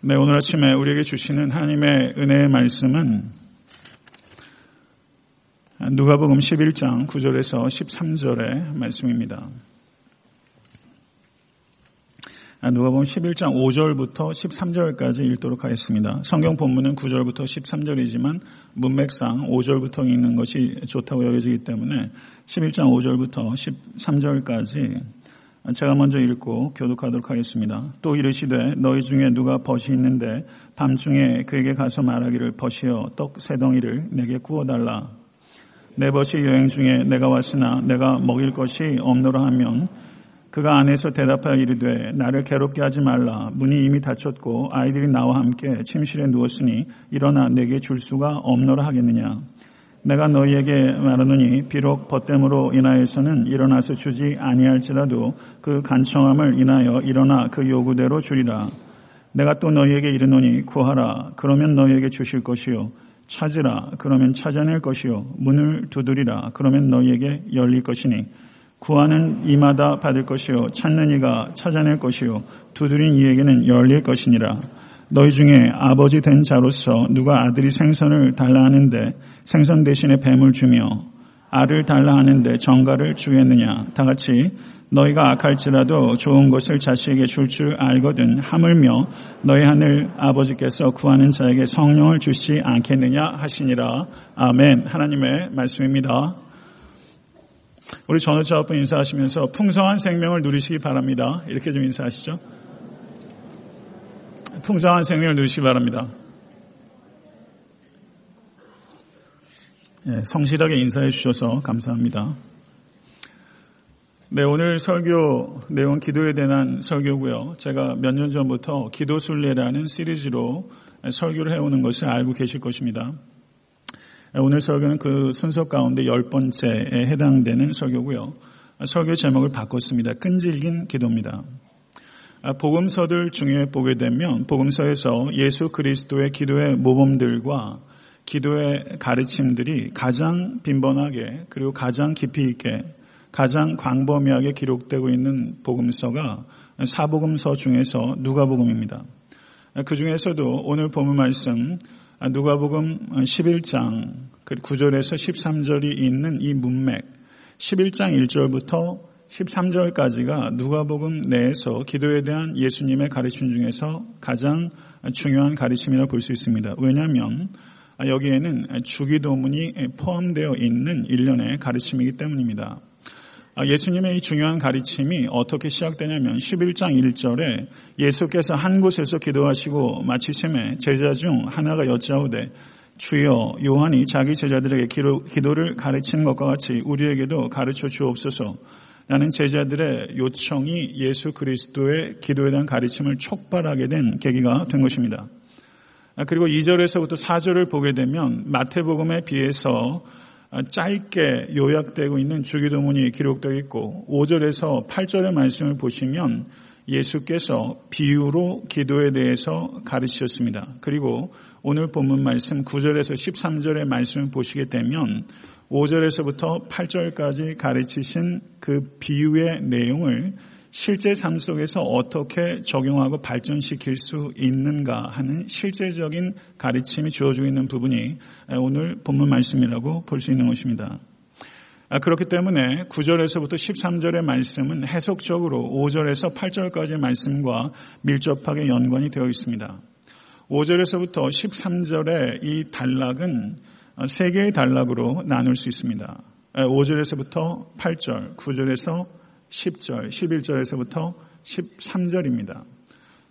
네, 오늘 아침에 우리에게 주시는 하나님의 은혜의 말씀은 누가복음 11장 9절에서 13절의 말씀입니다. 누가복음 11장 5절부터 13절까지 읽도록 하겠습니다. 성경 본문은 9절부터 13절이지만 문맥상 5절부터 읽는 것이 좋다고 여겨지기 때문에 11장 5절부터 13절까지 제가 먼저 읽고 교독하도록 하겠습니다. 또 이르시되 너희 중에 누가 벗이 있는데 밤중에 그에게 가서 말하기를 벗이여 떡 세 덩이를 내게 구워달라. 내 벗이 여행 중에 내가 왔으나 내가 먹일 것이 없노라 하면 그가 안에서 대답하여 이르되 나를 괴롭게 하지 말라. 문이 이미 닫혔고 아이들이 나와 함께 침실에 누웠으니 일어나 내게 줄 수가 없노라 하겠느냐. 내가 너희에게 말하노니 비록 벗됨으로 인하여서는 일어나서 주지 아니할지라도 그 간청함을 인하여 일어나 그 요구대로 주리라. 내가 또 너희에게 이르노니 구하라. 그러면 너희에게 주실 것이요. 찾으라. 그러면 찾아낼 것이요. 문을 두드리라. 그러면 너희에게 열릴 것이니 구하는 이마다 받을 것이요. 찾는 이가 찾아낼 것이요. 두드린 이에게는 열릴 것이니라. 너희 중에 아버지 된 자로서 누가 아들이 생선을 달라 하는데 생선 대신에 뱀을 주며 알을 달라 하는데 정가를 주겠느냐 다 같이 너희가 악할지라도 좋은 것을 자식에게 줄 줄 알거든 하물며 너희 하늘 아버지께서 구하는 자에게 성령을 주시 않겠느냐 하시니라 아멘 하나님의 말씀입니다. 우리 전우자분 인사하시면서 풍성한 생명을 누리시기 바랍니다. 이렇게 좀 인사하시죠. 풍성한 생명을 누리시기 바랍니다. 네, 성실하게 인사해 주셔서 감사합니다. 네, 오늘 설교 내용 기도에 대한 설교고요. 제가 몇 년 전부터 기도 순례라는 시리즈로 설교를 해오는 것을 알고 계실 것입니다. 오늘 설교는 그 순서 가운데 열 번째에 해당되는 설교고요. 설교 제목을 바꿨습니다. 끈질긴 기도입니다. 복음서들 중에 보게 되면 복음서에서 예수 그리스도의 기도의 모범들과 기도의 가르침들이 가장 빈번하게 그리고 가장 깊이 있게 가장 광범위하게 기록되고 있는 복음서가 사복음서 중에서 누가복음입니다. 그 중에서도 오늘 본문 말씀 누가복음 11장 9절에서 13절이 있는 이 문맥 11장 1절부터 13절까지가 누가복음 내에서 기도에 대한 예수님의 가르침 중에서 가장 중요한 가르침이라 볼 수 있습니다. 왜냐하면 여기에는 주기도문이 포함되어 있는 일련의 가르침이기 때문입니다. 예수님의 이 중요한 가르침이 어떻게 시작되냐면 11장 1절에 예수께서 한 곳에서 기도하시고 마치심에 제자 중 하나가 여짜오되 주여 요한이 자기 제자들에게 기도, 를 가르치는 것과 같이 우리에게도 가르쳐 주옵소서 라는 제자들의 요청이 예수 그리스도의 기도에 대한 가르침을 촉발하게 된 계기가 된 것입니다. 그리고 2절에서부터 4절을 보게 되면 마태복음에 비해서 짧게 요약되고 있는 주기도문이 기록되어 있고 5절에서 8절의 말씀을 보시면 예수께서 비유로 기도에 대해서 가르치셨습니다. 그리고 오늘 본문 말씀 9절에서 13절의 말씀을 보시게 되면 5절에서부터 8절까지 가르치신 그 비유의 내용을 실제 삶 속에서 어떻게 적용하고 발전시킬 수 있는가 하는 실제적인 가르침이 주어지고 있는 부분이 오늘 본문 말씀이라고 볼 수 있는 것입니다. 아, 그렇기 때문에 9절에서부터 13절의 말씀은 해석적으로 5절에서 8절까지의 말씀과 밀접하게 연관이 되어 있습니다. 5절에서부터 13절의 이 단락은 세 개의 단락으로 나눌 수 있습니다. 5절에서부터 8절, 9절에서 10절, 11절에서부터 13절입니다.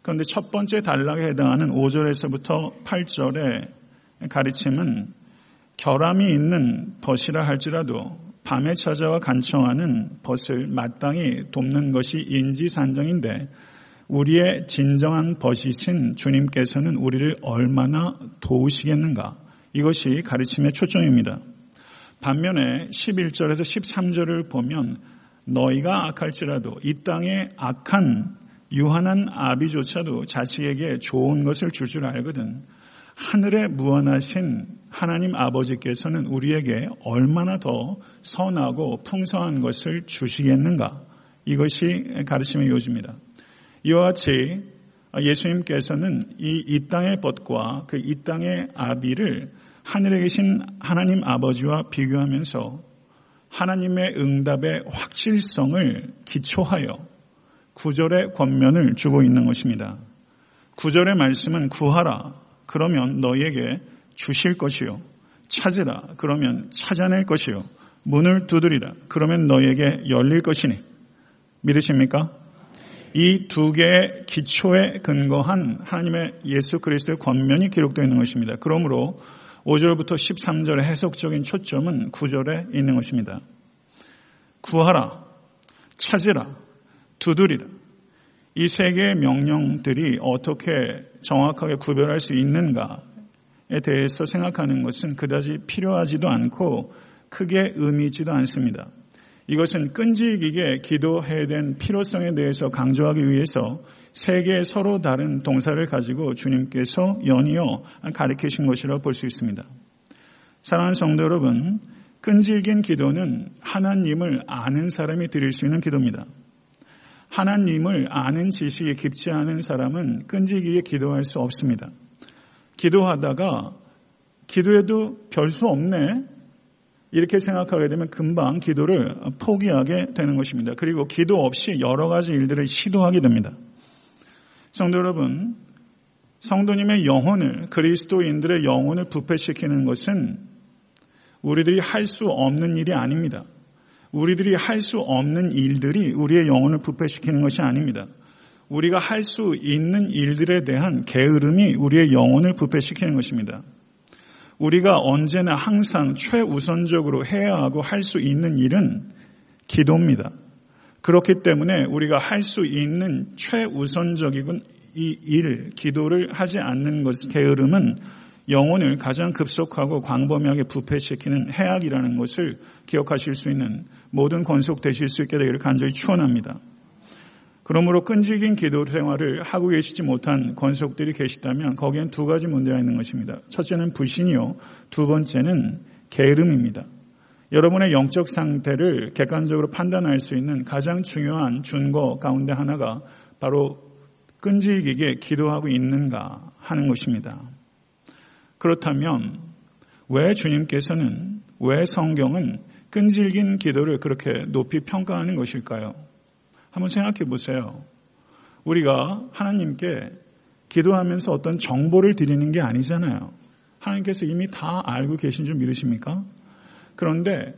그런데 첫 번째 단락에 해당하는 5절에서부터 8절의 가르침은 결함이 있는 벗이라 할지라도 밤에 찾아와 간청하는 벗을 마땅히 돕는 것이 인지산정인데 우리의 진정한 벗이신 주님께서는 우리를 얼마나 도우시겠는가 이것이 가르침의 초점입니다. 반면에 11절에서 13절을 보면 너희가 악할지라도 이 땅에 악한 유한한 아비조차도 자식에게 좋은 것을 줄줄 줄 알거든. 하늘에 무한하신 하나님 아버지께서는 우리에게 얼마나 더 선하고 풍성한 것을 주시겠는가? 이것이 가르침의 요지입니다. 이와 같이 예수님께서는 이, 이 땅의 벗과 그 이 땅의 아비를 하늘에 계신 하나님 아버지와 비교하면서 하나님의 응답의 확실성을 기초하여 구절의 권면을 주고 있는 것입니다. 구절의 말씀은 구하라. 그러면 너희에게 주실 것이요. 찾으라. 그러면 찾아낼 것이요. 문을 두드리라. 그러면 너희에게 열릴 것이니. 믿으십니까? 이 두 개의 기초에 근거한 하나님의 예수 그리스도의 권면이 기록되어 있는 것입니다. 그러므로 5절부터 13절의 해석적인 초점은 9절에 있는 것입니다. 구하라, 찾으라, 두드리라. 이 세 개의 명령들이 어떻게 정확하게 구별할 수 있는가에 대해서 생각하는 것은 그다지 필요하지도 않고 크게 의미지도 않습니다. 이것은 끈질기게 기도해야 된 필요성에 대해서 강조하기 위해서 세 개의 서로 다른 동사를 가지고 주님께서 연이어 가르치신 것이라고 볼 수 있습니다. 사랑하는 성도 여러분, 끈질긴 기도는 하나님을 아는 사람이 드릴 수 있는 기도입니다. 하나님을 아는 지식이 깊지 않은 사람은 끈질기게 기도할 수 없습니다. 기도하다가 기도해도 별 수 없네. 이렇게 생각하게 되면 금방 기도를 포기하게 되는 것입니다. 그리고 기도 없이 여러 가지 일들을 시도하게 됩니다. 성도 여러분, 성도님의 영혼을, 그리스도인들의 영혼을 부패시키는 것은 우리들이 할 수 없는 일이 아닙니다. 우리들이 할 수 없는 일들이 우리의 영혼을 부패시키는 것이 아닙니다. 우리가 할 수 있는 일들에 대한 게으름이 우리의 영혼을 부패시키는 것입니다. 우리가 언제나 항상 최우선적으로 해야 하고 할 수 있는 일은 기도입니다. 그렇기 때문에 우리가 할 수 있는 최우선적인 이 일, 기도를 하지 않는 것, 게으름은 영혼을 가장 급속하고 광범위하게 부패시키는 해악이라는 것을 기억하실 수 있는 모든 건속되실 수 있게 되기를 간절히 추원합니다. 그러므로 끈질긴 기도 생활을 하고 계시지 못한 건속들이 계시다면 거기엔 두 가지 문제가 있는 것입니다. 첫째는 불신이요. 두 번째는 게으름입니다. 여러분의 영적 상태를 객관적으로 판단할 수 있는 가장 중요한 준거 가운데 하나가 바로 끈질기게 기도하고 있는가 하는 것입니다. 그렇다면 왜 주님께서는 왜 성경은 끈질긴 기도를 그렇게 높이 평가하는 것일까요? 한번 생각해 보세요. 우리가 하나님께 기도하면서 어떤 정보를 드리는 게 아니잖아요. 하나님께서 이미 다 알고 계신 줄 믿으십니까? 그런데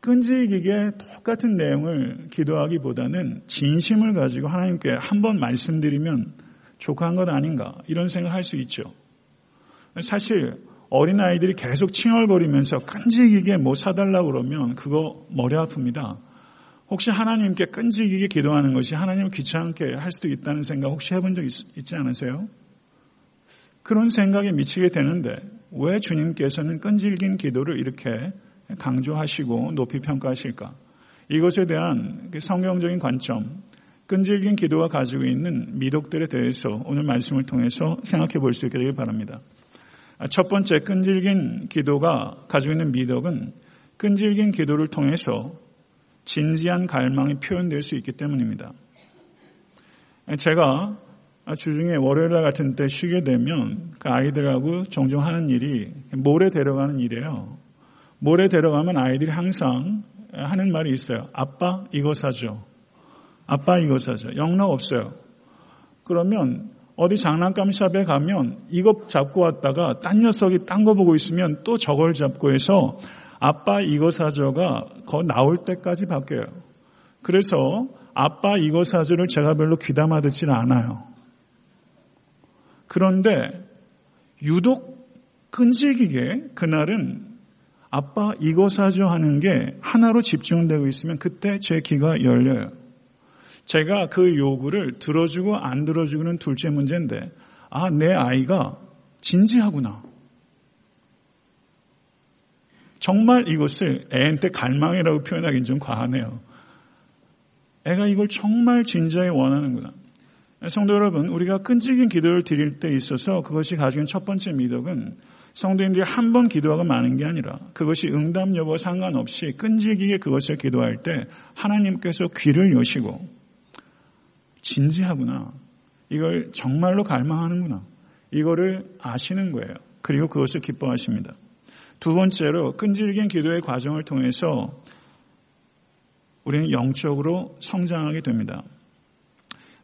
끈질기게 똑같은 내용을 기도하기보다는 진심을 가지고 하나님께 한 번 말씀드리면 족한 것 아닌가 이런 생각할 수 있죠. 사실 어린아이들이 계속 칭얼거리면서 끈질기게 뭐 사달라고 그러면 그거 머리 아픕니다. 혹시 하나님께 끈질기게 기도하는 것이 하나님을 귀찮게 할 수도 있다는 생각 혹시 해본 적 있, 있지 않으세요? 그런 생각에 미치게 되는데 왜 주님께서는 끈질긴 기도를 이렇게 강조하시고 높이 평가하실까? 이것에 대한 그 성경적인 관점, 끈질긴 기도가 가지고 있는 미덕들에 대해서 오늘 말씀을 통해서 생각해 볼 수 있게 되길 바랍니다. 첫 번째 끈질긴 기도가 가지고 있는 미덕은 끈질긴 기도를 통해서 진지한 갈망이 표현될 수 있기 때문입니다. 제가 주중에 월요일 같은 때 쉬게 되면 그 아이들하고 종종 하는 일이 모래 데려가는 일이에요. 모래 데려가면 아이들이 항상 하는 말이 있어요. 아빠 이거 사줘. 아빠 이거 사줘. 영락 없어요. 그러면 어디 장난감 샵에 가면 이거 잡고 왔다가 딴 녀석이 딴 거 보고 있으면 또 저걸 잡고 해서 아빠 이거 사줘가 거 나올 때까지 바뀌어요. 그래서 아빠 이거 사줘를 제가 별로 귀담아 듣질 않아요. 그런데 유독 끈질기게 그날은 아빠 이거 사줘 하는 게 하나로 집중되고 있으면 그때 제 귀가 열려요. 제가 그 요구를 들어주고 안 들어주고는 둘째 문제인데, 아, 내 아이가 진지하구나. 정말 이것을 애한테 갈망이라고 표현하기는 좀 과하네요. 애가 이걸 정말 진지하게 원하는구나. 성도 여러분, 우리가 끈질긴 기도를 드릴 때 있어서 그것이 있는 첫 번째 미덕은 성도님들이 한 번 기도하고 마는 게 아니라 그것이 응답 여부 상관없이 끈질기게 그것을 기도할 때 하나님께서 귀를 여시고 진지하구나. 이걸 정말로 갈망하는구나. 이거를 아시는 거예요. 그리고 그것을 기뻐하십니다. 두 번째로 끈질긴 기도의 과정을 통해서 우리는 영적으로 성장하게 됩니다.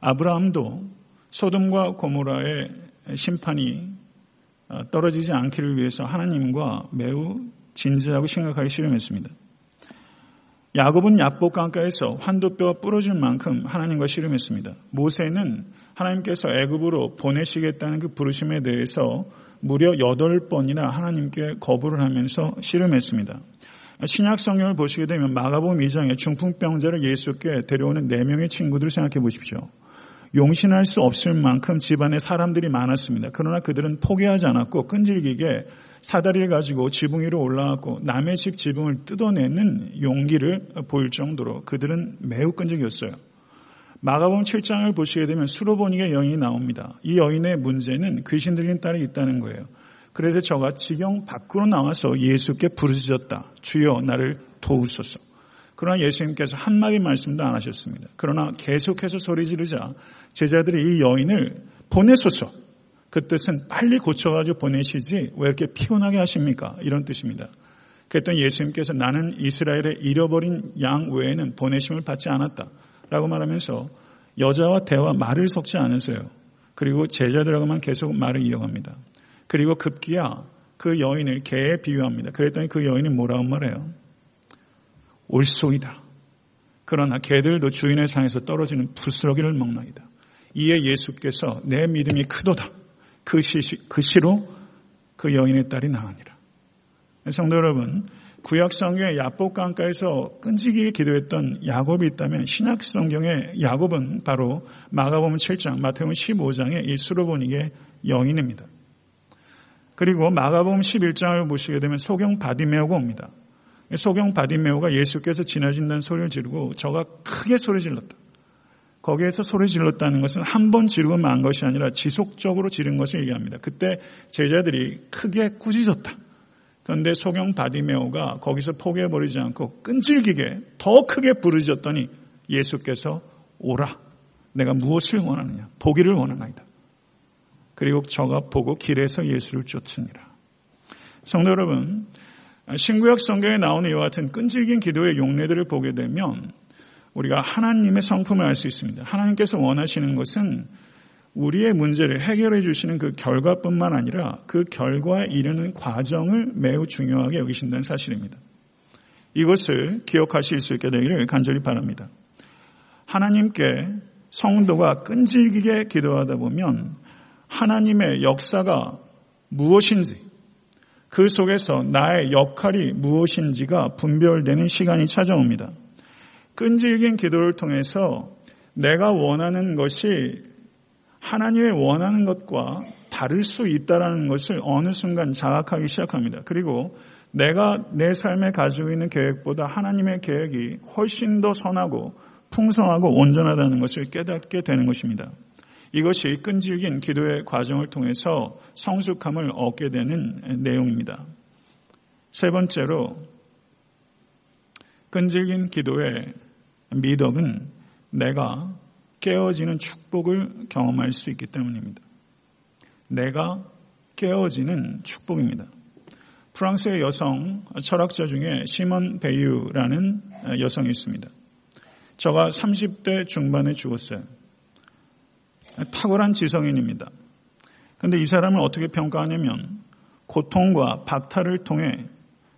아브라함도 소돔과 고모라의 심판이 떨어지지 않기를 위해서 하나님과 매우 진지하고 심각하게 씨름했습니다. 야곱은 야복 강가에서 환도뼈가 부러질 만큼 하나님과 씨름했습니다. 모세는 하나님께서 애굽으로 보내시겠다는 그 부르심에 대해서 무려 8번이나 하나님께 거부를 하면서 씨름했습니다. 신약 성경을 보시게 되면 마가복음 2장에 중풍병자를 예수께 데려오는 4명의 친구들을 생각해 보십시오. 용신할 수 없을 만큼 집안에 사람들이 많았습니다. 그러나 그들은 포기하지 않았고 끈질기게 사다리를 가지고 지붕 위로 올라갔고 남의 집 지붕을 뜯어내는 용기를 보일 정도로 그들은 매우 끈질겼어요. 마가복음 7장을 보시게 되면 수로보닉의 여인이 나옵니다. 이 여인의 문제는 귀신 들린 딸이 있다는 거예요. 그래서 저가 지경 밖으로 나와서 예수께 부르짖었다. 주여 나를 도우소서. 그러나 예수님께서 한마디 말씀도 안 하셨습니다. 그러나 계속해서 소리 지르자 제자들이 이 여인을 보내소서. 그 뜻은 빨리 고쳐가지고 보내시지 왜 이렇게 피곤하게 하십니까? 이런 뜻입니다. 그랬더니 예수님께서 나는 이스라엘의 잃어버린 양 외에는 보내심을 받지 않았다. 라고 말하면서 여자와 대화 말을 섞지 않으세요. 그리고 제자들하고만 계속 말을 이어갑니다. 그리고 급기야 그 여인을 개에 비유합니다. 그랬더니 그 여인이 뭐라고 말해요? 올소이다. 그러나 개들도 주인의 상에서 떨어지는 부스러기를 먹나이다. 이에 예수께서 내 믿음이 크도다. 그, 시, 그 시로 그 여인의 딸이 나으니라. 성도 여러분, 구약 성경의 야복 강가에서 끈질기게 기도했던 야곱이 있다면 신약 성경의 야곱은 바로 마가복음 7장, 마태복음 15장의 이 수로보니게 여인입니다. 그리고 마가복음 11장을 보시게 되면 소경 바디메오가 옵니다. 소경 바디메오가 예수께서 지나신다는 소리를 지르고 저가 크게 소리 질렀다. 거기에서 소리 질렀다는 것은 한 번 지르고 만 것이 아니라 지속적으로 지른 것을 얘기합니다. 그때 제자들이 크게 꾸짖었다. 그런데 소경 바디메오가 거기서 포기해버리지 않고 끈질기게 더 크게 부르짖었더니 예수께서 오라. 내가 무엇을 원하느냐? 보기를 원하나이다. 그리고 저가 보고 길에서 예수를 쫓으니라. 성도 여러분, 신구약 성경에 나오는 이와 같은 끈질긴 기도의 용례들을 보게 되면 우리가 하나님의 성품을 알 수 있습니다. 하나님께서 원하시는 것은 우리의 문제를 해결해 주시는 그 결과뿐만 아니라 그 결과에 이르는 과정을 매우 중요하게 여기신다는 사실입니다. 이것을 기억하실 수 있게 되기를 간절히 바랍니다. 하나님께 성도가 끈질기게 기도하다 보면 하나님의 역사가 무엇인지 그 속에서 나의 역할이 무엇인지가 분별되는 시간이 찾아옵니다. 끈질긴 기도를 통해서 내가 원하는 것이 하나님의 원하는 것과 다를 수 있다라는 것을 어느 순간 자각하기 시작합니다. 그리고 내가 내 삶에 가지고 있는 계획보다 하나님의 계획이 훨씬 더 선하고 풍성하고 온전하다는 것을 깨닫게 되는 것입니다. 이것이 끈질긴 기도의 과정을 통해서 성숙함을 얻게 되는 내용입니다. 세 번째로 끈질긴 기도의 미덕은 내가 깨어지는 축복을 경험할 수 있기 때문입니다. 내가 깨어지는 축복입니다. 프랑스의 여성 철학자 중에 시몬 베유라는 여성이 있습니다. 저가 30대 중반에 죽었어요. 탁월한 지성인입니다. 그런데 이 사람을 어떻게 평가하냐면 고통과 박탈을 통해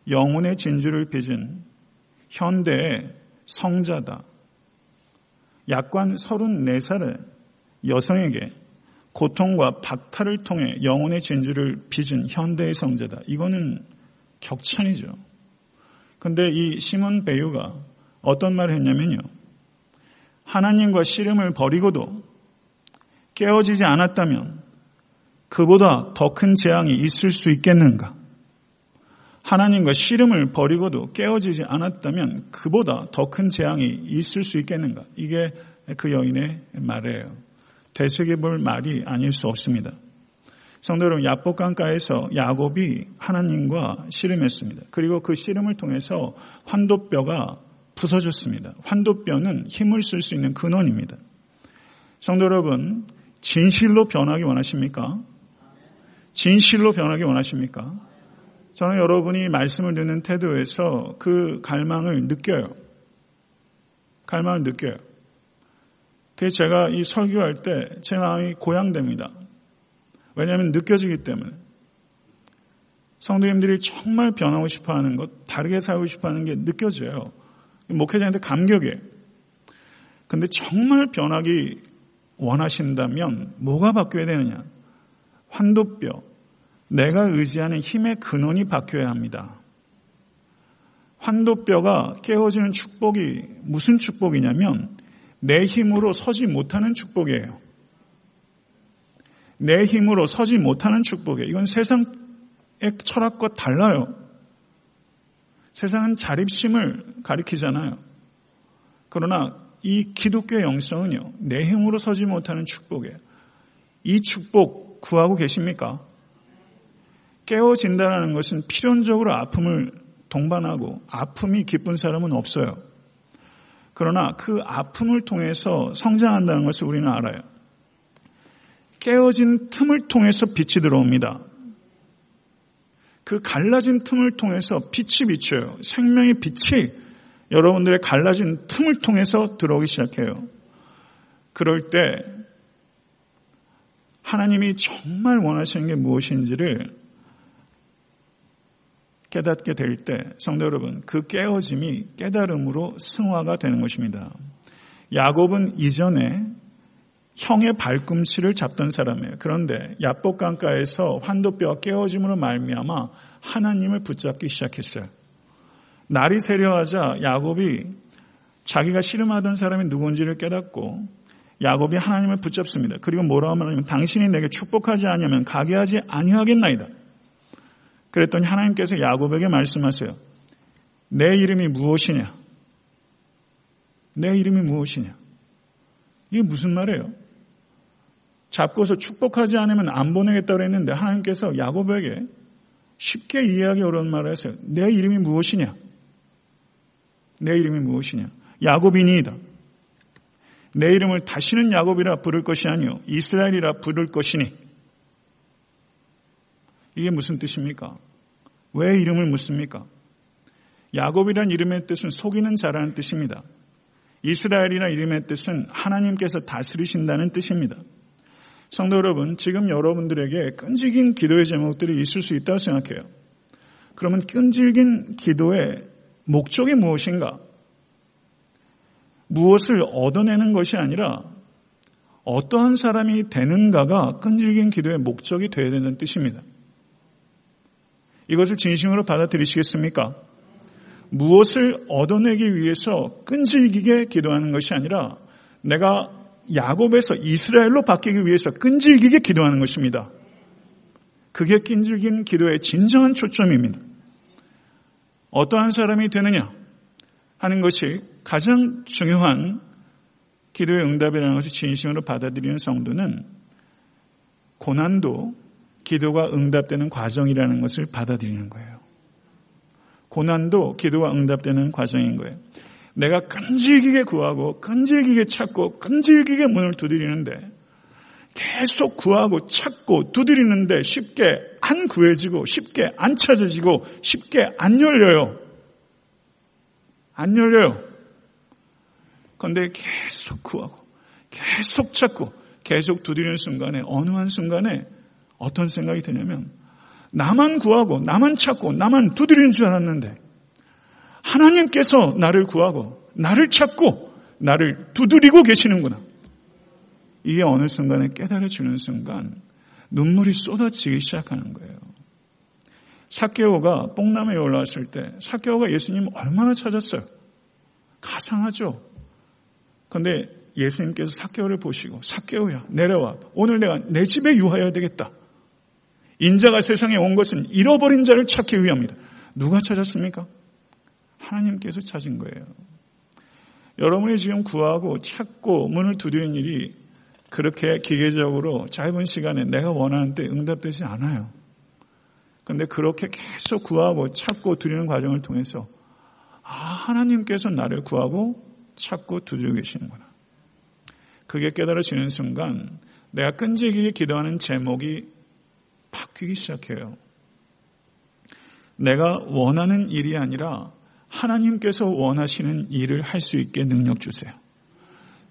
영혼의 진주를 빚은 현대의 성자다. 약관 34살의 여성에게 고통과 박탈을 통해 영혼의 진주를 빚은 현대의 성자다. 이거는 격찬이죠. 근데 이 시몬 배우가 어떤 말을 했냐면요. 하나님과 씨름을 버리고도 깨어지지 않았다면 그보다 더 큰 재앙이 있을 수 있겠는가? 하나님과 씨름을 버리고도 깨어지지 않았다면 그보다 더 큰 재앙이 있을 수 있겠는가? 이게 그 여인의 말이에요. 되새겨볼 말이 아닐 수 없습니다. 성도 여러분, 야복강가에서 야곱이 하나님과 씨름했습니다. 그리고 그 씨름을 통해서 환도뼈가 부서졌습니다. 환도뼈는 힘을 쓸 수 있는 근원입니다. 성도 여러분, 진실로 변하기 원하십니까? 진실로 변하기 원하십니까? 저는 여러분이 말씀을 듣는 태도에서 그 갈망을 느껴요. 갈망을 느껴요. 그게 제가 이 설교할 때 제 마음이 고양됩니다. 왜냐하면 느껴지기 때문에. 성도님들이 정말 변하고 싶어 하는 것, 다르게 살고 싶어 하는 게 느껴져요. 목회자한테 감격이에요. 근데 정말 변하기 원하신다면 뭐가 바뀌어야 되느냐? 환도뼈, 내가 의지하는 힘의 근원이 바뀌어야 합니다. 환도뼈가 깨어지는 축복이 무슨 축복이냐면 내 힘으로 서지 못하는 축복이에요. 내 힘으로 서지 못하는 축복이에요. 이건 세상의 철학과 달라요. 세상은 자립심을 가리키잖아요. 그러나 이 기독교의 영성은요, 내 힘으로 서지 못하는 축복이에요. 이 축복 구하고 계십니까? 깨어진다는 것은 필연적으로 아픔을 동반하고 아픔이 기쁜 사람은 없어요. 그러나 그 아픔을 통해서 성장한다는 것을 우리는 알아요. 깨어진 틈을 통해서 빛이 들어옵니다. 그 갈라진 틈을 통해서 빛이 비쳐요. 생명의 빛이 여러분들의 갈라진 틈을 통해서 들어오기 시작해요. 그럴 때 하나님이 정말 원하시는 게 무엇인지를 깨닫게 될 때, 성도 여러분, 그 깨어짐이 깨달음으로 승화가 되는 것입니다. 야곱은 이전에 형의 발꿈치를 잡던 사람이에요. 그런데 야복강가에서 환도뼈가 깨어짐으로 말미암아 하나님을 붙잡기 시작했어요. 날이 세려하자 야곱이 자기가 씨름하던 사람이 누군지를 깨닫고 야곱이 하나님을 붙잡습니다. 그리고 뭐라고 말하냐면 당신이 내게 축복하지 않으면 가게 하지 아니하겠나이다. 그랬더니 하나님께서 야곱에게 말씀하세요. 내 이름이 무엇이냐? 내 이름이 무엇이냐? 이게 무슨 말이에요? 잡고서 축복하지 않으면 안 보내겠다고 했는데 하나님께서 야곱에게 쉽게 이해하기 어려운 말을 했어요. 내 이름이 무엇이냐? 내 이름이 무엇이냐? 야곱이니이다. 내 이름을 다시는 야곱이라 부를 것이 아니요 이스라엘이라 부를 것이니 이게 무슨 뜻입니까? 왜 이름을 묻습니까? 야곱이란 이름의 뜻은 속이는 자라는 뜻입니다. 이스라엘이란 이름의 뜻은 하나님께서 다스리신다는 뜻입니다. 성도 여러분, 지금 여러분들에게 끈질긴 기도의 제목들이 있을 수 있다고 생각해요. 그러면 끈질긴 기도의 목적이 무엇인가? 무엇을 얻어내는 것이 아니라 어떠한 사람이 되는가가 끈질긴 기도의 목적이 되어야 되는 뜻입니다. 이것을 진심으로 받아들이시겠습니까? 무엇을 얻어내기 위해서 끈질기게 기도하는 것이 아니라 내가 야곱에서 이스라엘로 바뀌기 위해서 끈질기게 기도하는 것입니다. 그게 끈질긴 기도의 진정한 초점입니다. 어떠한 사람이 되느냐 하는 것이 가장 중요한 기도의 응답이라는 것을 진심으로 받아들이는 성도는 고난도 기도가 응답되는 과정이라는 것을 받아들이는 거예요. 고난도 기도가 응답되는 과정인 거예요. 내가 끈질기게 구하고 끈질기게 찾고 끈질기게 문을 두드리는데 계속 구하고 찾고 두드리는데 쉽게 안 구해지고 쉽게 안 찾아지고 쉽게 안 열려요. 안 열려요. 그런데 계속 구하고 계속 찾고 계속 두드리는 순간에 어느 한 순간에 어떤 생각이 드냐면 나만 구하고 나만 찾고 나만 두드리는 줄 알았는데 하나님께서 나를 구하고 나를 찾고 나를 두드리고 계시는구나. 이게 어느 순간에 깨달아지는 순간 눈물이 쏟아지기 시작하는 거예요. 사케오가 뽕남에 올라왔을 때 사케오가 예수님 얼마나 찾았어요? 가상하죠. 그런데 예수님께서 사케오를 보시고 사케오야 내려와 오늘 내가 내 집에 유하여야 되겠다. 인자가 세상에 온 것은 잃어버린 자를 찾기 위함이다. 누가 찾았습니까? 하나님께서 찾은 거예요. 여러분이 지금 구하고 찾고 문을 두드리는 일이 그렇게 기계적으로 짧은 시간에 내가 원하는 때 응답되지 않아요. 그런데 그렇게 계속 구하고 찾고 두드리는 과정을 통해서 아, 하나님께서 나를 구하고 찾고 두드리고 계시는구나. 그게 깨달아지는 순간 내가 끈질기게 기도하는 제목이 바뀌기 시작해요. 내가 원하는 일이 아니라 하나님께서 원하시는 일을 할 수 있게 능력 주세요.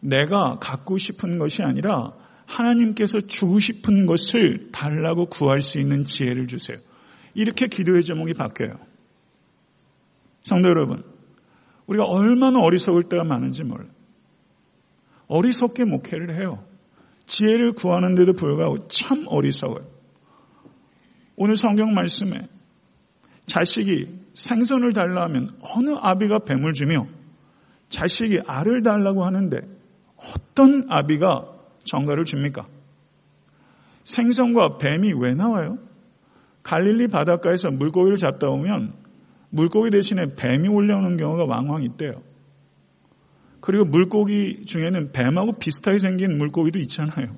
내가 갖고 싶은 것이 아니라 하나님께서 주고 싶은 것을 달라고 구할 수 있는 지혜를 주세요. 이렇게 기도의 제목이 바뀌어요. 성도 여러분, 우리가 얼마나 어리석을 때가 많은지 몰라요. 어리석게 목회를 해요. 지혜를 구하는데도 불구하고 참 어리석어요. 오늘 성경 말씀에 자식이 생선을 달라 하면 어느 아비가 뱀을 주며 자식이 알을 달라고 하는데 어떤 아비가 정가를 줍니까? 생선과 뱀이 왜 나와요? 갈릴리 바닷가에서 물고기를 잡다 오면 물고기 대신에 뱀이 올려오는 경우가 왕왕 있대요. 그리고 물고기 중에는 뱀하고 비슷하게 생긴 물고기도 있잖아요.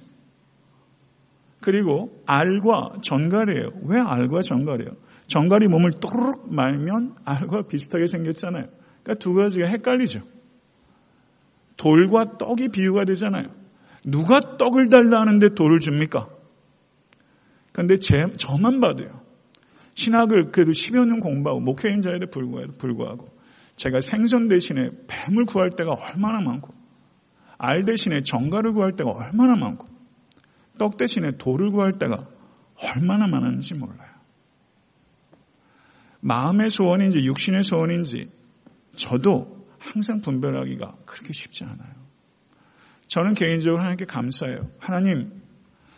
그리고 알과 전갈이에요. 왜 알과 전갈이에요? 전갈이 몸을 또르륵 말면 알과 비슷하게 생겼잖아요. 그러니까 두 가지가 헷갈리죠. 돌과 떡이 비유가 되잖아요. 누가 떡을 달라 하는데 돌을 줍니까? 그런데 제, 저만 봐도요. 신학을 그래도 10여 년 공부하고 목회인자에도 불구하고 제가 생선 대신에 뱀을 구할 때가 얼마나 많고 알 대신에 정가를 구할 때가 얼마나 많고 떡 대신에 돌을 구할 때가 얼마나 많은지 몰라요. 마음의 소원인지 육신의 소원인지 저도 항상 분별하기가 그렇게 쉽지 않아요. 저는 개인적으로 하나님께 감사해요. 하나님,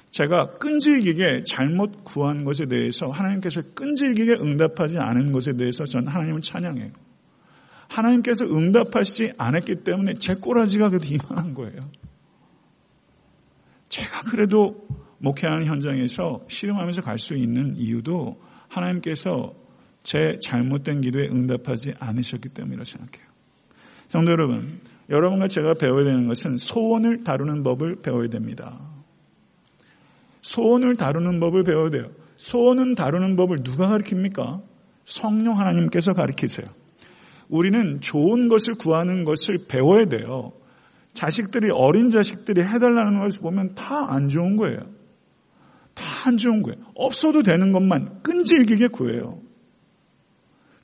제가 끈질기게 잘못 구한 것에 대해서 하나님께서 끈질기게 응답하지 않은 것에 대해서 저는 하나님을 찬양해요. 하나님께서 응답하시지 않았기 때문에 제 꼬라지가 그래도 이만한 거예요. 제가 그래도 목회하는 현장에서 실험하면서 갈 수 있는 이유도 하나님께서 제 잘못된 기도에 응답하지 않으셨기 때문이라고 생각해요. 성도 여러분, 여러분과 제가 배워야 되는 것은 소원을 다루는 법을 배워야 됩니다. 소원을 다루는 법을 배워야 돼요. 소원은 다루는 법을 누가 가르칩니까? 성령 하나님께서 가르치세요. 우리는 좋은 것을 구하는 것을 배워야 돼요. 자식들이 어린 자식들이 해달라는 것을 보면 다 안 좋은 거예요. 다 안 좋은 거예요. 없어도 되는 것만 끈질기게 구해요.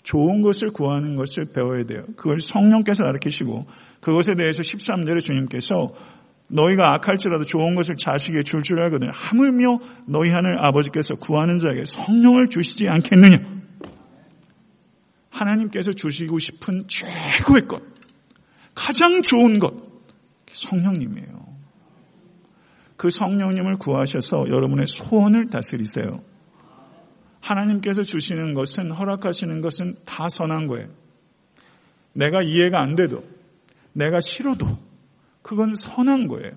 좋은 것을 구하는 것을 배워야 돼요. 그걸 성령께서 가르치시고 그것에 대해서 13절에 주님께서 너희가 악할지라도 좋은 것을 자식에게 줄 줄 알거든 하물며 너희 하늘 아버지께서 구하는 자에게 성령을 주시지 않겠느냐. 하나님께서 주시고 싶은 최고의 것, 가장 좋은 것, 성령님이에요. 그 성령님을 구하셔서 여러분의 소원을 다스리세요. 하나님께서 주시는 것은 허락하시는 것은 다 선한 거예요. 내가 이해가 안 돼도 내가 싫어도 그건 선한 거예요.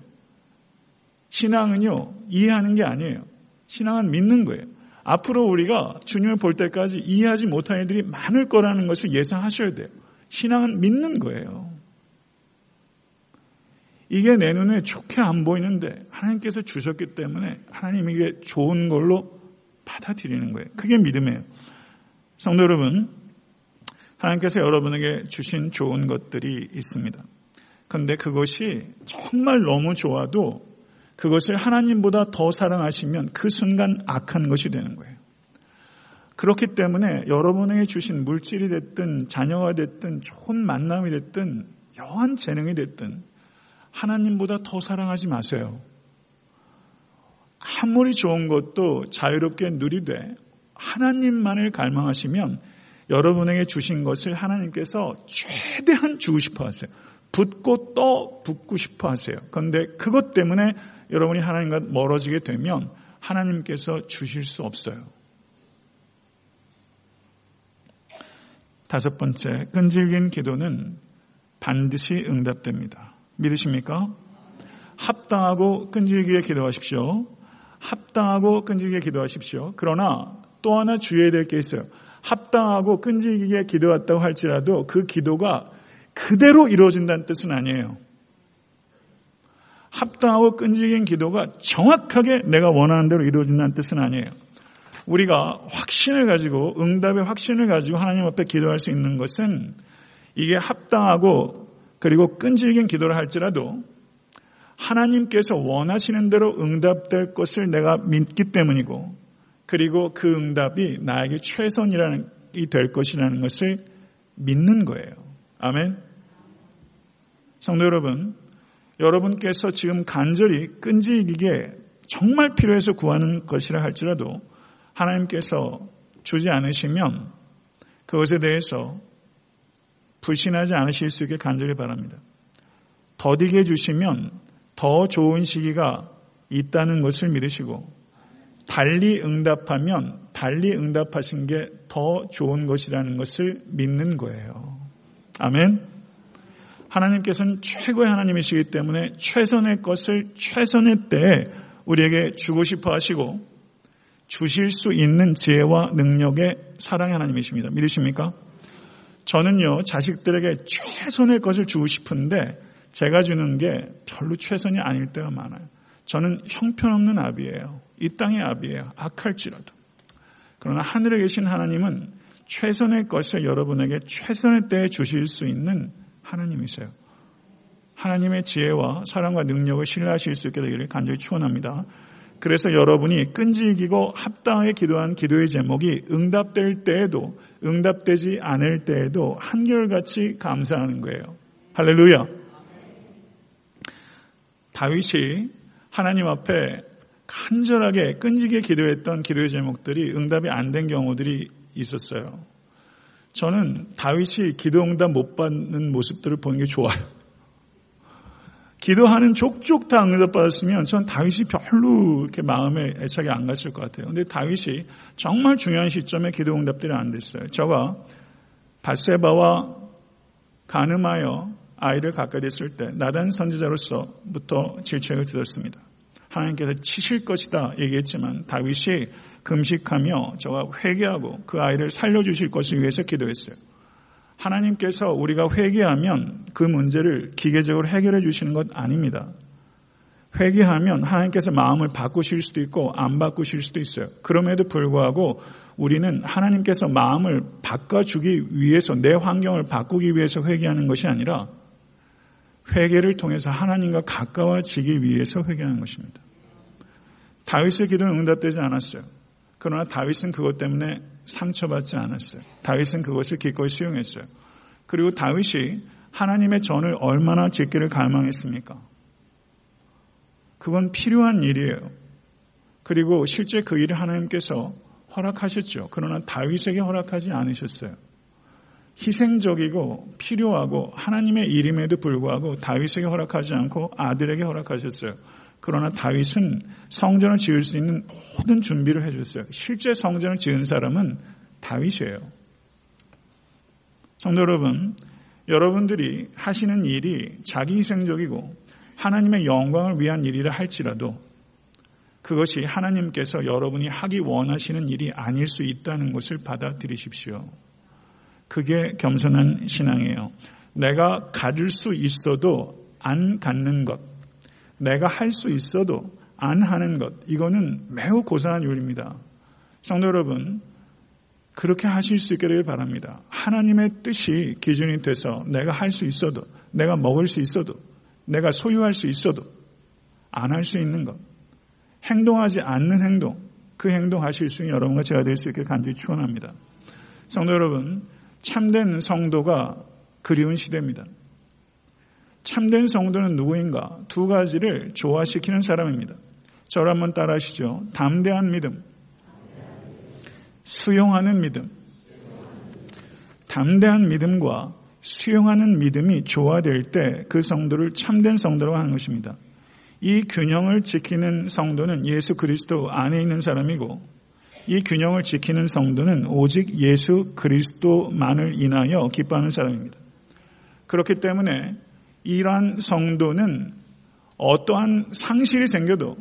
신앙은요 이해하는 게 아니에요. 신앙은 믿는 거예요. 앞으로 우리가 주님을 볼 때까지 이해하지 못한 애들이 많을 거라는 것을 예상하셔야 돼요. 신앙은 믿는 거예요. 이게 내 눈에 좋게 안 보이는데 하나님께서 주셨기 때문에 하나님에게 좋은 걸로 받아들이는 거예요. 그게 믿음이에요. 성도 여러분, 하나님께서 여러분에게 주신 좋은 것들이 있습니다. 그런데 그것이 정말 너무 좋아도 그것을 하나님보다 더 사랑하시면 그 순간 악한 것이 되는 거예요. 그렇기 때문에 여러분에게 주신 물질이 됐든 자녀가 됐든 좋은 만남이 됐든 여한 재능이 됐든 하나님보다 더 사랑하지 마세요. 아무리 좋은 것도 자유롭게 누리되 하나님만을 갈망하시면 여러분에게 주신 것을 하나님께서 최대한 주고 싶어 하세요. 붙고 또 붙고 싶어 하세요. 그런데 그것 때문에 여러분이 하나님과 멀어지게 되면 하나님께서 주실 수 없어요. 다섯 번째, 끈질긴 기도는 반드시 응답됩니다. 믿으십니까? 합당하고 끈질기게 기도하십시오. 합당하고 끈질기게 기도하십시오. 그러나 또 하나 주의해야 될 게 있어요. 합당하고 끈질기게 기도했다고 할지라도 그 기도가 그대로 이루어진다는 뜻은 아니에요. 합당하고 끈질긴 기도가 정확하게 내가 원하는 대로 이루어진다는 뜻은 아니에요. 우리가 확신을 가지고 응답의 확신을 가지고 하나님 앞에 기도할 수 있는 것은 이게 합당하고 그리고 끈질긴 기도를 할지라도 하나님께서 원하시는 대로 응답될 것을 내가 믿기 때문이고 그리고 그 응답이 나에게 최선이라는 될 것이라는 것을 믿는 거예요. 아멘. 성도 여러분, 여러분께서 지금 간절히 끈질기게 정말 필요해서 구하는 것이라 할지라도 하나님께서 주지 않으시면 그것에 대해서 불신하지 않으실 수 있게 간절히 바랍니다. 더디게 주시면 더 좋은 시기가 있다는 것을 믿으시고 달리 응답하면 달리 응답하신 게 더 좋은 것이라는 것을 믿는 거예요. 아멘. 하나님께서는 최고의 하나님이시기 때문에 최선의 것을 최선의 때에 우리에게 주고 싶어 하시고 주실 수 있는 지혜와 능력의 사랑의 하나님이십니다. 믿으십니까? 저는요, 자식들에게 최선의 것을 주고 싶은데 제가 주는 게 별로 최선이 아닐 때가 많아요. 저는 형편없는 아비예요. 이 땅의 아비예요. 악할지라도. 그러나 하늘에 계신 하나님은 최선의 것을 여러분에게 최선의 때에 주실 수 있는 하나님이세요. 하나님의 지혜와 사랑과 능력을 신뢰하실 수 있게 되기를 간절히 축원합니다. 그래서 여러분이 끈질기고 합당하게 기도한 기도의 제목이 응답될 때에도 응답되지 않을 때에도 한결같이 감사하는 거예요. 할렐루야. 다윗이 하나님 앞에 간절하게 끈질게 기도했던 기도의 제목들이 응답이 안 된 경우들이 있었어요. 저는 다윗이 기도 응답 못 받는 모습들을 보는 게 좋아요. 기도하는 족족 다 응답받았으면 전 다윗이 별로 이렇게 마음에 애착이 안 갔을 것 같아요. 근데 다윗이 정말 중요한 시점에 기도 응답들이 안 됐어요. 저가 바세바와 가늠하여 아이를 갖게 됐을 때 나단 선지자로서부터 질책을 들었습니다. 하나님께서 치실 것이다 얘기했지만 다윗이 금식하며 저가 회개하고 그 아이를 살려주실 것을 위해서 기도했어요. 하나님께서 우리가 회개하면 그 문제를 기계적으로 해결해 주시는 것 아닙니다. 회개하면 하나님께서 마음을 바꾸실 수도 있고 안 바꾸실 수도 있어요. 그럼에도 불구하고 우리는 하나님께서 마음을 바꿔주기 위해서 내 환경을 바꾸기 위해서 회개하는 것이 아니라 회개를 통해서 하나님과 가까워지기 위해서 회개하는 것입니다. 다윗의 기도는 응답되지 않았어요. 그러나 다윗은 그것 때문에 상처받지 않았어요. 다윗은 그것을 기꺼이 수용했어요. 그리고 다윗이 하나님의 전을 얼마나 짓기를 갈망했습니까? 그건 필요한 일이에요. 그리고 실제 그 일을 하나님께서 허락하셨죠. 그러나 다윗에게 허락하지 않으셨어요. 희생적이고 필요하고 하나님의 일임에도 불구하고 다윗에게 허락하지 않고 아들에게 허락하셨어요. 그러나 다윗은 성전을 지을 수 있는 모든 준비를 해줬어요. 실제 성전을 지은 사람은 다윗이에요. 성도 여러분, 여러분들이 하시는 일이 자기 희생적이고 하나님의 영광을 위한 일이라 할지라도 그것이 하나님께서 여러분이 하기 원하시는 일이 아닐 수 있다는 것을 받아들이십시오. 그게 겸손한 신앙이에요. 내가 가질 수 있어도 안 갖는 것. 내가 할 수 있어도 안 하는 것, 이거는 매우 고상한 요리입니다. 성도 여러분, 그렇게 하실 수 되길 바랍니다. 하나님의 뜻이 기준이 돼서 내가 할 수 있어도, 내가 먹을 수 있어도, 내가 소유할 수 있어도, 안 할 수 있는 것, 행동하지 않는 행동, 그 행동하실 수 있는 여러분과 제가 될 수 있게 간절히 축원합니다. 성도 여러분, 참된 성도가 그리운 시대입니다. 참된 성도는 누구인가? 두 가지를 조화시키는 사람입니다. 저를 한번 따라 하시죠. 담대한 믿음, 수용하는 믿음. 담대한 믿음과 수용하는 믿음이 조화될 때 그 성도를 참된 성도라고 하는 것입니다. 이 균형을 지키는 성도는 예수 그리스도 안에 있는 사람이고 이 균형을 지키는 성도는 오직 예수 그리스도만을 인하여 기뻐하는 사람입니다. 그렇기 때문에 이러한 성도는 어떠한 상실이 생겨도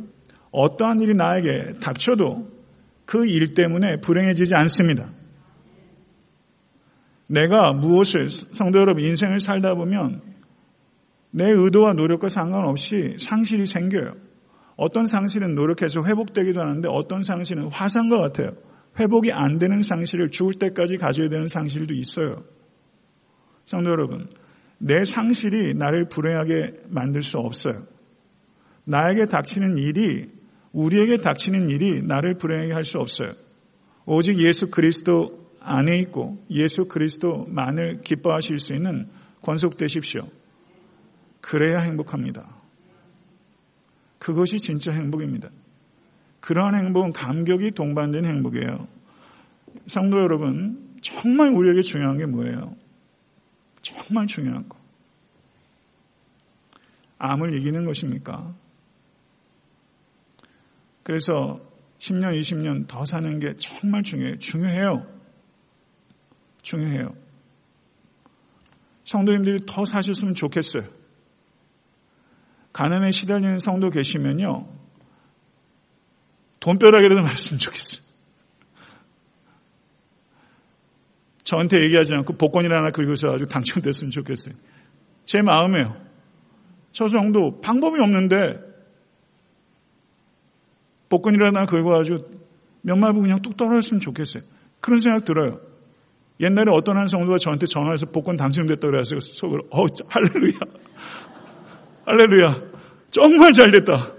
어떠한 일이 나에게 닥쳐도 그 일 때문에 불행해지지 않습니다. 내가 무엇을 성도 여러분 인생을 살다 보면 내 의도와 노력과 상관없이 상실이 생겨요. 어떤 상실은 노력해서 회복되기도 하는데 어떤 상실은 화상과 같아요. 회복이 안 되는 상실을 죽을 때까지 가져야 되는 상실도 있어요. 성도 여러분, 내 상실이 나를 불행하게 만들 수 없어요. 나에게 닥치는 일이 우리에게 닥치는 일이 나를 불행하게 할 수 없어요. 오직 예수 그리스도 안에 있고 예수 그리스도만을 기뻐하실 수 있는 권속되십시오. 그래야 행복합니다. 그것이 진짜 행복입니다. 그러한 행복은 감격이 동반된 행복이에요. 성도 여러분, 정말 우리에게 중요한 게 뭐예요? 정말 중요한 거. 암을 이기는 것입니까? 그래서 10년, 20년 더 사는 게 정말 중요해요. 중요해요. 중요해요. 성도님들이 더 사셨으면 좋겠어요. 가난에 시달리는 성도 계시면요. 돈벼락이라도 맞으면 좋겠어요. 저한테 얘기하지 않고 복권이나 하나 긁으셔가지고 당첨됐으면 좋겠어요. 제 마음이에요. 저 정도 방법이 없는데 복권이라나 긁어가지고 몇 마부 그냥 뚝 떨어졌으면 좋겠어요. 그런 생각 들어요. 옛날에 어떤 한 성도가 저한테 전화해서 복권 당첨됐다 그래서 속으로 어 할렐루야 할렐루야 정말 잘 됐다.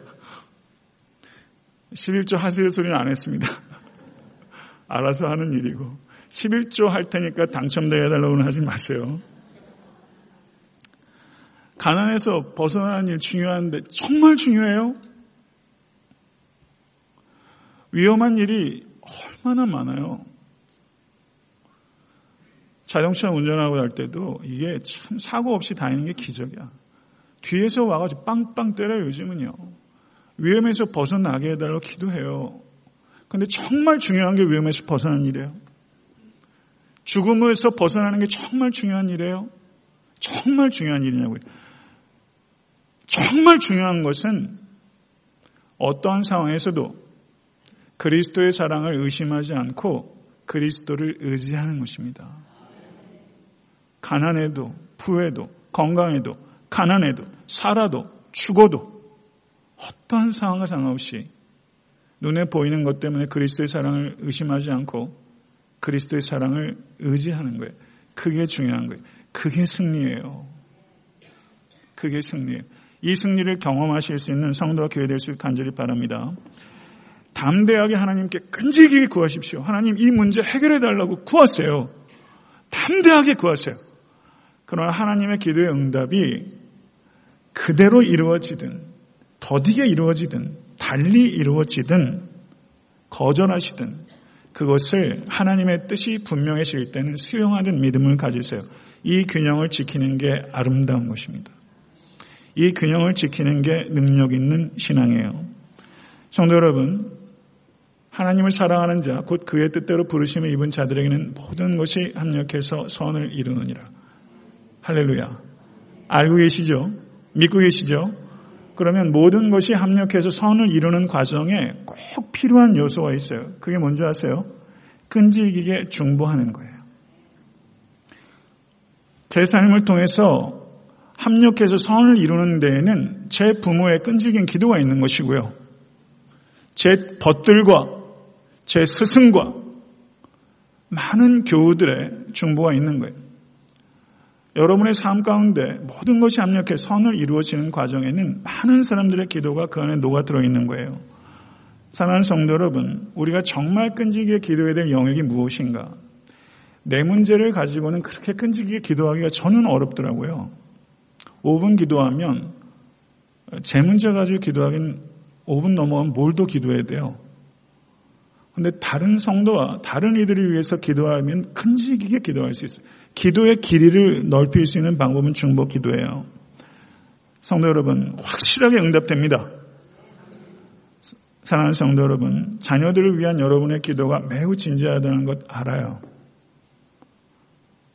11조 하세요 소리는 안 했습니다. 알아서 하는 일이고 11조 할 테니까 당첨되게 해달라고는 하지 마세요. 가난에서 벗어나는 일 중요한데 정말 중요해요. 위험한 일이 얼마나 많아요. 자동차 운전하고 할 때도 이게 참 사고 없이 다니는 게 기적이야. 뒤에서 와가지고 빵빵 때려요, 요즘은요. 위험에서 벗어나게 해달라고 기도해요. 근데 정말 중요한 게 위험에서 벗어나는 일이에요. 죽음에서 벗어나는 게 정말 중요한 일이에요. 정말 중요한 일이냐고요. 정말 중요한 것은 어떠한 상황에서도 그리스도의 사랑을 의심하지 않고 그리스도를 의지하는 것입니다. 가난해도, 부해도, 건강해도, 가난해도, 살아도, 죽어도, 어떠한 상황과 상관없이 눈에 보이는 것 때문에 그리스도의 사랑을 의심하지 않고 그리스도의 사랑을 의지하는 거예요. 그게 중요한 거예요. 그게 승리예요. 그게 승리예요. 이 승리를 경험하실 수 있는 성도와 교회 될 수 간절히 바랍니다. 담대하게 하나님께 끈질기게 구하십시오. 하나님 이 문제 해결해 달라고 구하세요. 담대하게 구하세요. 그러나 하나님의 기도의 응답이 그대로 이루어지든 더디게 이루어지든 달리 이루어지든 거절하시든 그것을 하나님의 뜻이 분명해질 때는 수용하는 믿음을 가지세요. 이 균형을 지키는 게 아름다운 것입니다. 이 균형을 지키는 게 능력 있는 신앙이에요. 성도 여러분, 하나님을 사랑하는 자, 곧 그의 뜻대로 부르심을 입은 자들에게는 모든 것이 합력해서 선을 이루느니라. 할렐루야. 알고 계시죠? 믿고 계시죠? 그러면 모든 것이 합력해서 선을 이루는 과정에 꼭 필요한 요소가 있어요. 그게 뭔지 아세요? 끈질기게 중보하는 거예요. 제 삶을 통해서 합력해서 선을 이루는 데에는 제 부모의 끈질긴 기도가 있는 것이고요. 제 벗들과 제 스승과 많은 교우들의 중보가 있는 거예요. 여러분의 삶 가운데 모든 것이 합력해 선을 이루어지는 과정에는 많은 사람들의 기도가 그 안에 녹아 들어 있는 거예요. 사랑하는 성도 여러분, 우리가 정말 끈질기게 기도해야 될 영역이 무엇인가? 내 문제를 가지고는 그렇게 끈질기게 기도하기가 저는 어렵더라고요. 5분 기도하면 제 문제 가지고 기도하긴 5분 넘어가면 뭘 더 기도해야 돼요? 근데 다른 성도와 다른 이들을 위해서 기도하면 큰지기게 기도할 수 있어요. 기도의 길이를 넓힐 수 있는 방법은 중복 기도예요. 성도 여러분, 확실하게 응답됩니다. 사랑하는 성도 여러분, 자녀들을 위한 여러분의 기도가 매우 진지하다는 것 알아요.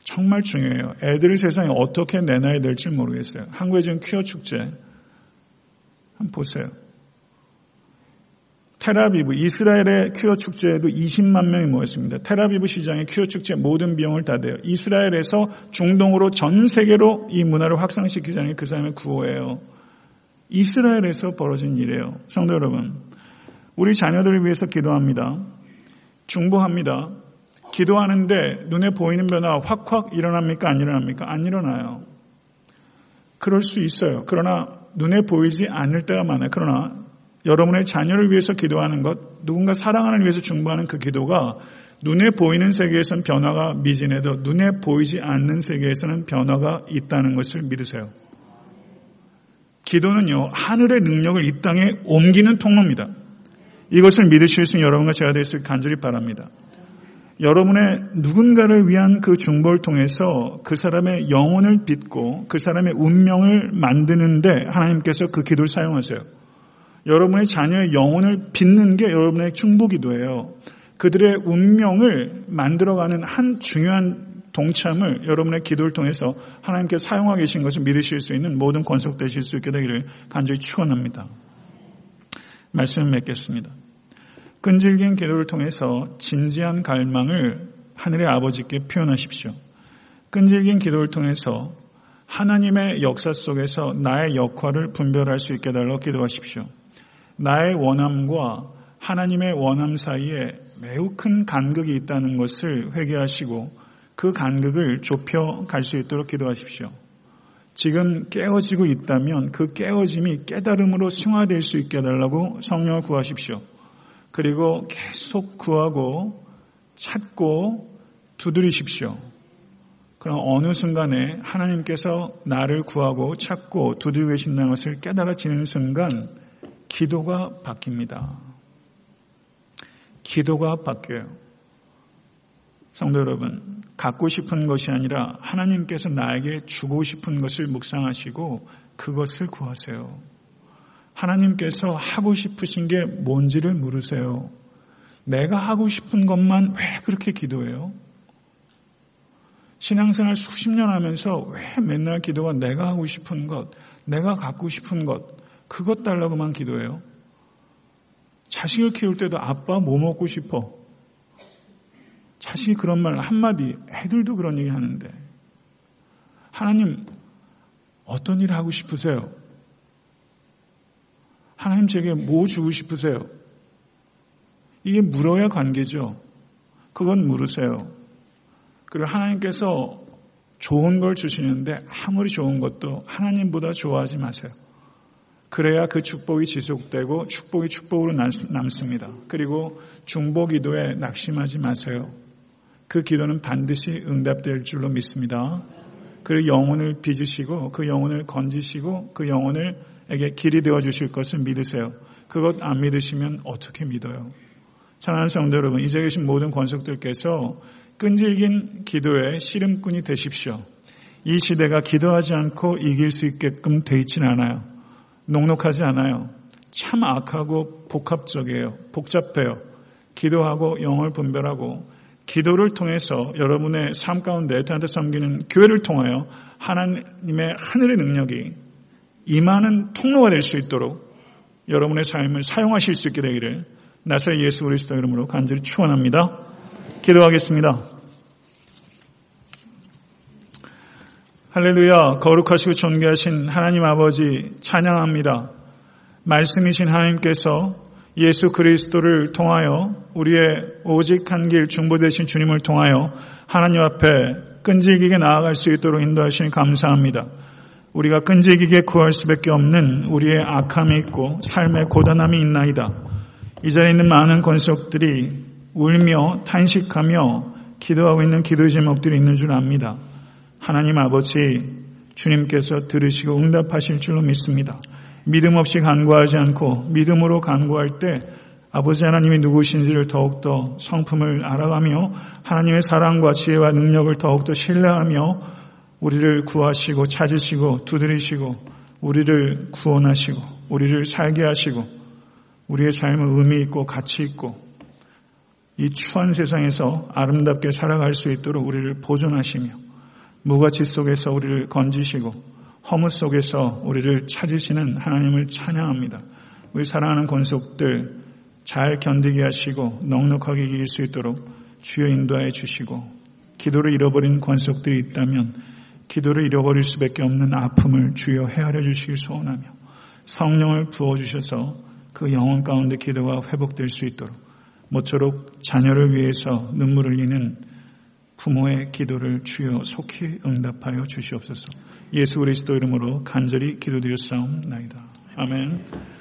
정말 중요해요. 애들을 세상에 어떻게 내놔야 될지 모르겠어요. 한국에 지금 퀴어 축제. 한번 보세요. 테라비브 이스라엘의 큐어 축제에도 20만 명이 모였습니다. 테라비브 시장의 큐어 축제 모든 비용을 다 대요. 이스라엘에서 중동으로 전 세계로 이 문화를 확산시키자는 그 사람의 구호예요. 이스라엘에서 벌어진 일이에요. 성도 여러분, 우리 자녀들을 위해서 기도합니다. 중보합니다. 기도하는데 눈에 보이는 변화 확확 일어납니까? 안 일어납니까? 안 일어나요. 그럴 수 있어요. 그러나 눈에 보이지 않을 때가 많아요. 그러나 여러분의 자녀를 위해서 기도하는 것, 누군가 사랑하는 위해서 중보하는 그 기도가 눈에 보이는 세계에서는 변화가 미진해도 눈에 보이지 않는 세계에서는 변화가 있다는 것을 믿으세요. 기도는요, 하늘의 능력을 이 땅에 옮기는 통로입니다. 이것을 믿으실 수 있는 여러분과 제가 될 수 있게 간절히 바랍니다. 여러분의 누군가를 위한 그 중보를 통해서 그 사람의 영혼을 빚고 그 사람의 운명을 만드는데 하나님께서 그 기도를 사용하세요. 여러분의 자녀의 영혼을 빚는 게 여러분의 중보 기도예요. 그들의 운명을 만들어가는 한 중요한 동참을 여러분의 기도를 통해서 하나님께서 사용하고 계신 것을 믿으실 수 있는 모든 권속되실 수 있게 되기를 간절히 축원합니다. 말씀을 맺겠습니다. 끈질긴 기도를 통해서 진지한 갈망을 하늘의 아버지께 표현하십시오. 끈질긴 기도를 통해서 하나님의 역사 속에서 나의 역할을 분별할 수 있게 달라고 기도하십시오. 나의 원함과 하나님의 원함 사이에 매우 큰 간극이 있다는 것을 회개하시고 그 간극을 좁혀 갈 수 있도록 기도하십시오. 지금 깨어지고 있다면 그 깨어짐이 깨달음으로 승화될 수 있게 해달라고 성령을 구하십시오. 그리고 계속 구하고 찾고 두드리십시오. 그럼 어느 순간에 하나님께서 나를 구하고 찾고 두드리고 계신다는 것을 깨달아지는 순간 기도가 바뀝니다. 기도가 바뀌어요. 성도 여러분, 갖고 싶은 것이 아니라 하나님께서 나에게 주고 싶은 것을 묵상하시고 그것을 구하세요. 하나님께서 하고 싶으신 게 뭔지를 물으세요. 내가 하고 싶은 것만 왜 그렇게 기도해요? 신앙생활 수십 년 하면서 왜 맨날 기도가 내가 하고 싶은 것, 내가 갖고 싶은 것, 그것 달라고만 기도해요? 자식을 키울 때도 아빠 뭐 먹고 싶어? 자식이 그런 말 한마디, 애들도 그런 얘기 하는데, 하나님, 어떤 일 하고 싶으세요? 하나님 제게 뭐 주고 싶으세요? 이게 물어야 관계죠. 그건 물으세요. 그리고 하나님께서 좋은 걸 주시는데 아무리 좋은 것도 하나님보다 좋아하지 마세요. 그래야 그 축복이 지속되고 축복이 축복으로 남습니다. 그리고 중보 기도에 낙심하지 마세요. 그 기도는 반드시 응답될 줄로 믿습니다. 그 영혼을 빚으시고 그 영혼을 건지시고 그 영혼을에게 길이 되어 주실 것을 믿으세요. 그것 안 믿으시면 어떻게 믿어요? 사랑하는 성도 여러분, 이제 계신 모든 권속들께서 끈질긴 기도의 씨름꾼이 되십시오. 이 시대가 기도하지 않고 이길 수 있게끔 돼 있지는 않아요. 녹록하지 않아요. 참 악하고 복합적이에요. 복잡해요. 기도하고 영을 분별하고 기도를 통해서 여러분의 삶 가운데 하나님 섬기는 교회를 통하여 하나님의 하늘의 능력이 임하는 통로가 될 수 있도록 여러분의 삶을 사용하실 수 있게 되기를 나사의 예수 그리스도 이름으로 간절히 축원합니다. 기도하겠습니다. 할렐루야 거룩하시고 존귀하신 하나님 아버지 찬양합니다. 말씀이신 하나님께서 예수 그리스도를 통하여 우리의 오직 한 길 중보되신 주님을 통하여 하나님 앞에 끈질기게 나아갈 수 있도록 인도하시니 감사합니다. 우리가 끈질기게 구할 수밖에 없는 우리의 악함이 있고 삶의 고단함이 있나이다. 이 자리에 있는 많은 권속들이 울며 탄식하며 기도하고 있는 기도 제목들이 있는 줄 압니다. 하나님 아버지 주님께서 들으시고 응답하실 줄로 믿습니다. 믿음 없이 간구하지 않고 믿음으로 간구할 때 아버지 하나님이 누구신지를 더욱더 성품을 알아가며 하나님의 사랑과 지혜와 능력을 더욱더 신뢰하며 우리를 구하시고 찾으시고 두드리시고 우리를 구원하시고 우리를 살게 하시고 우리의 삶은 의미 있고 가치 있고 이 추한 세상에서 아름답게 살아갈 수 있도록 우리를 보존하시며 무가치 속에서 우리를 건지시고 허무 속에서 우리를 찾으시는 하나님을 찬양합니다. 우리 사랑하는 권속들 잘 견디게 하시고 넉넉하게 이길 수 있도록 주여 인도하여 주시고 기도를 잃어버린 권속들이 있다면 기도를 잃어버릴 수밖에 없는 아픔을 주여 헤아려 주시길 소원하며 성령을 부어주셔서 그 영혼 가운데 기도가 회복될 수 있도록 모쪼록 자녀를 위해서 눈물을 흘리는 부모의 기도를 주여 속히 응답하여 주시옵소서. 예수 그리스도 이름으로 간절히 기도드렸사옵나이다. 아멘.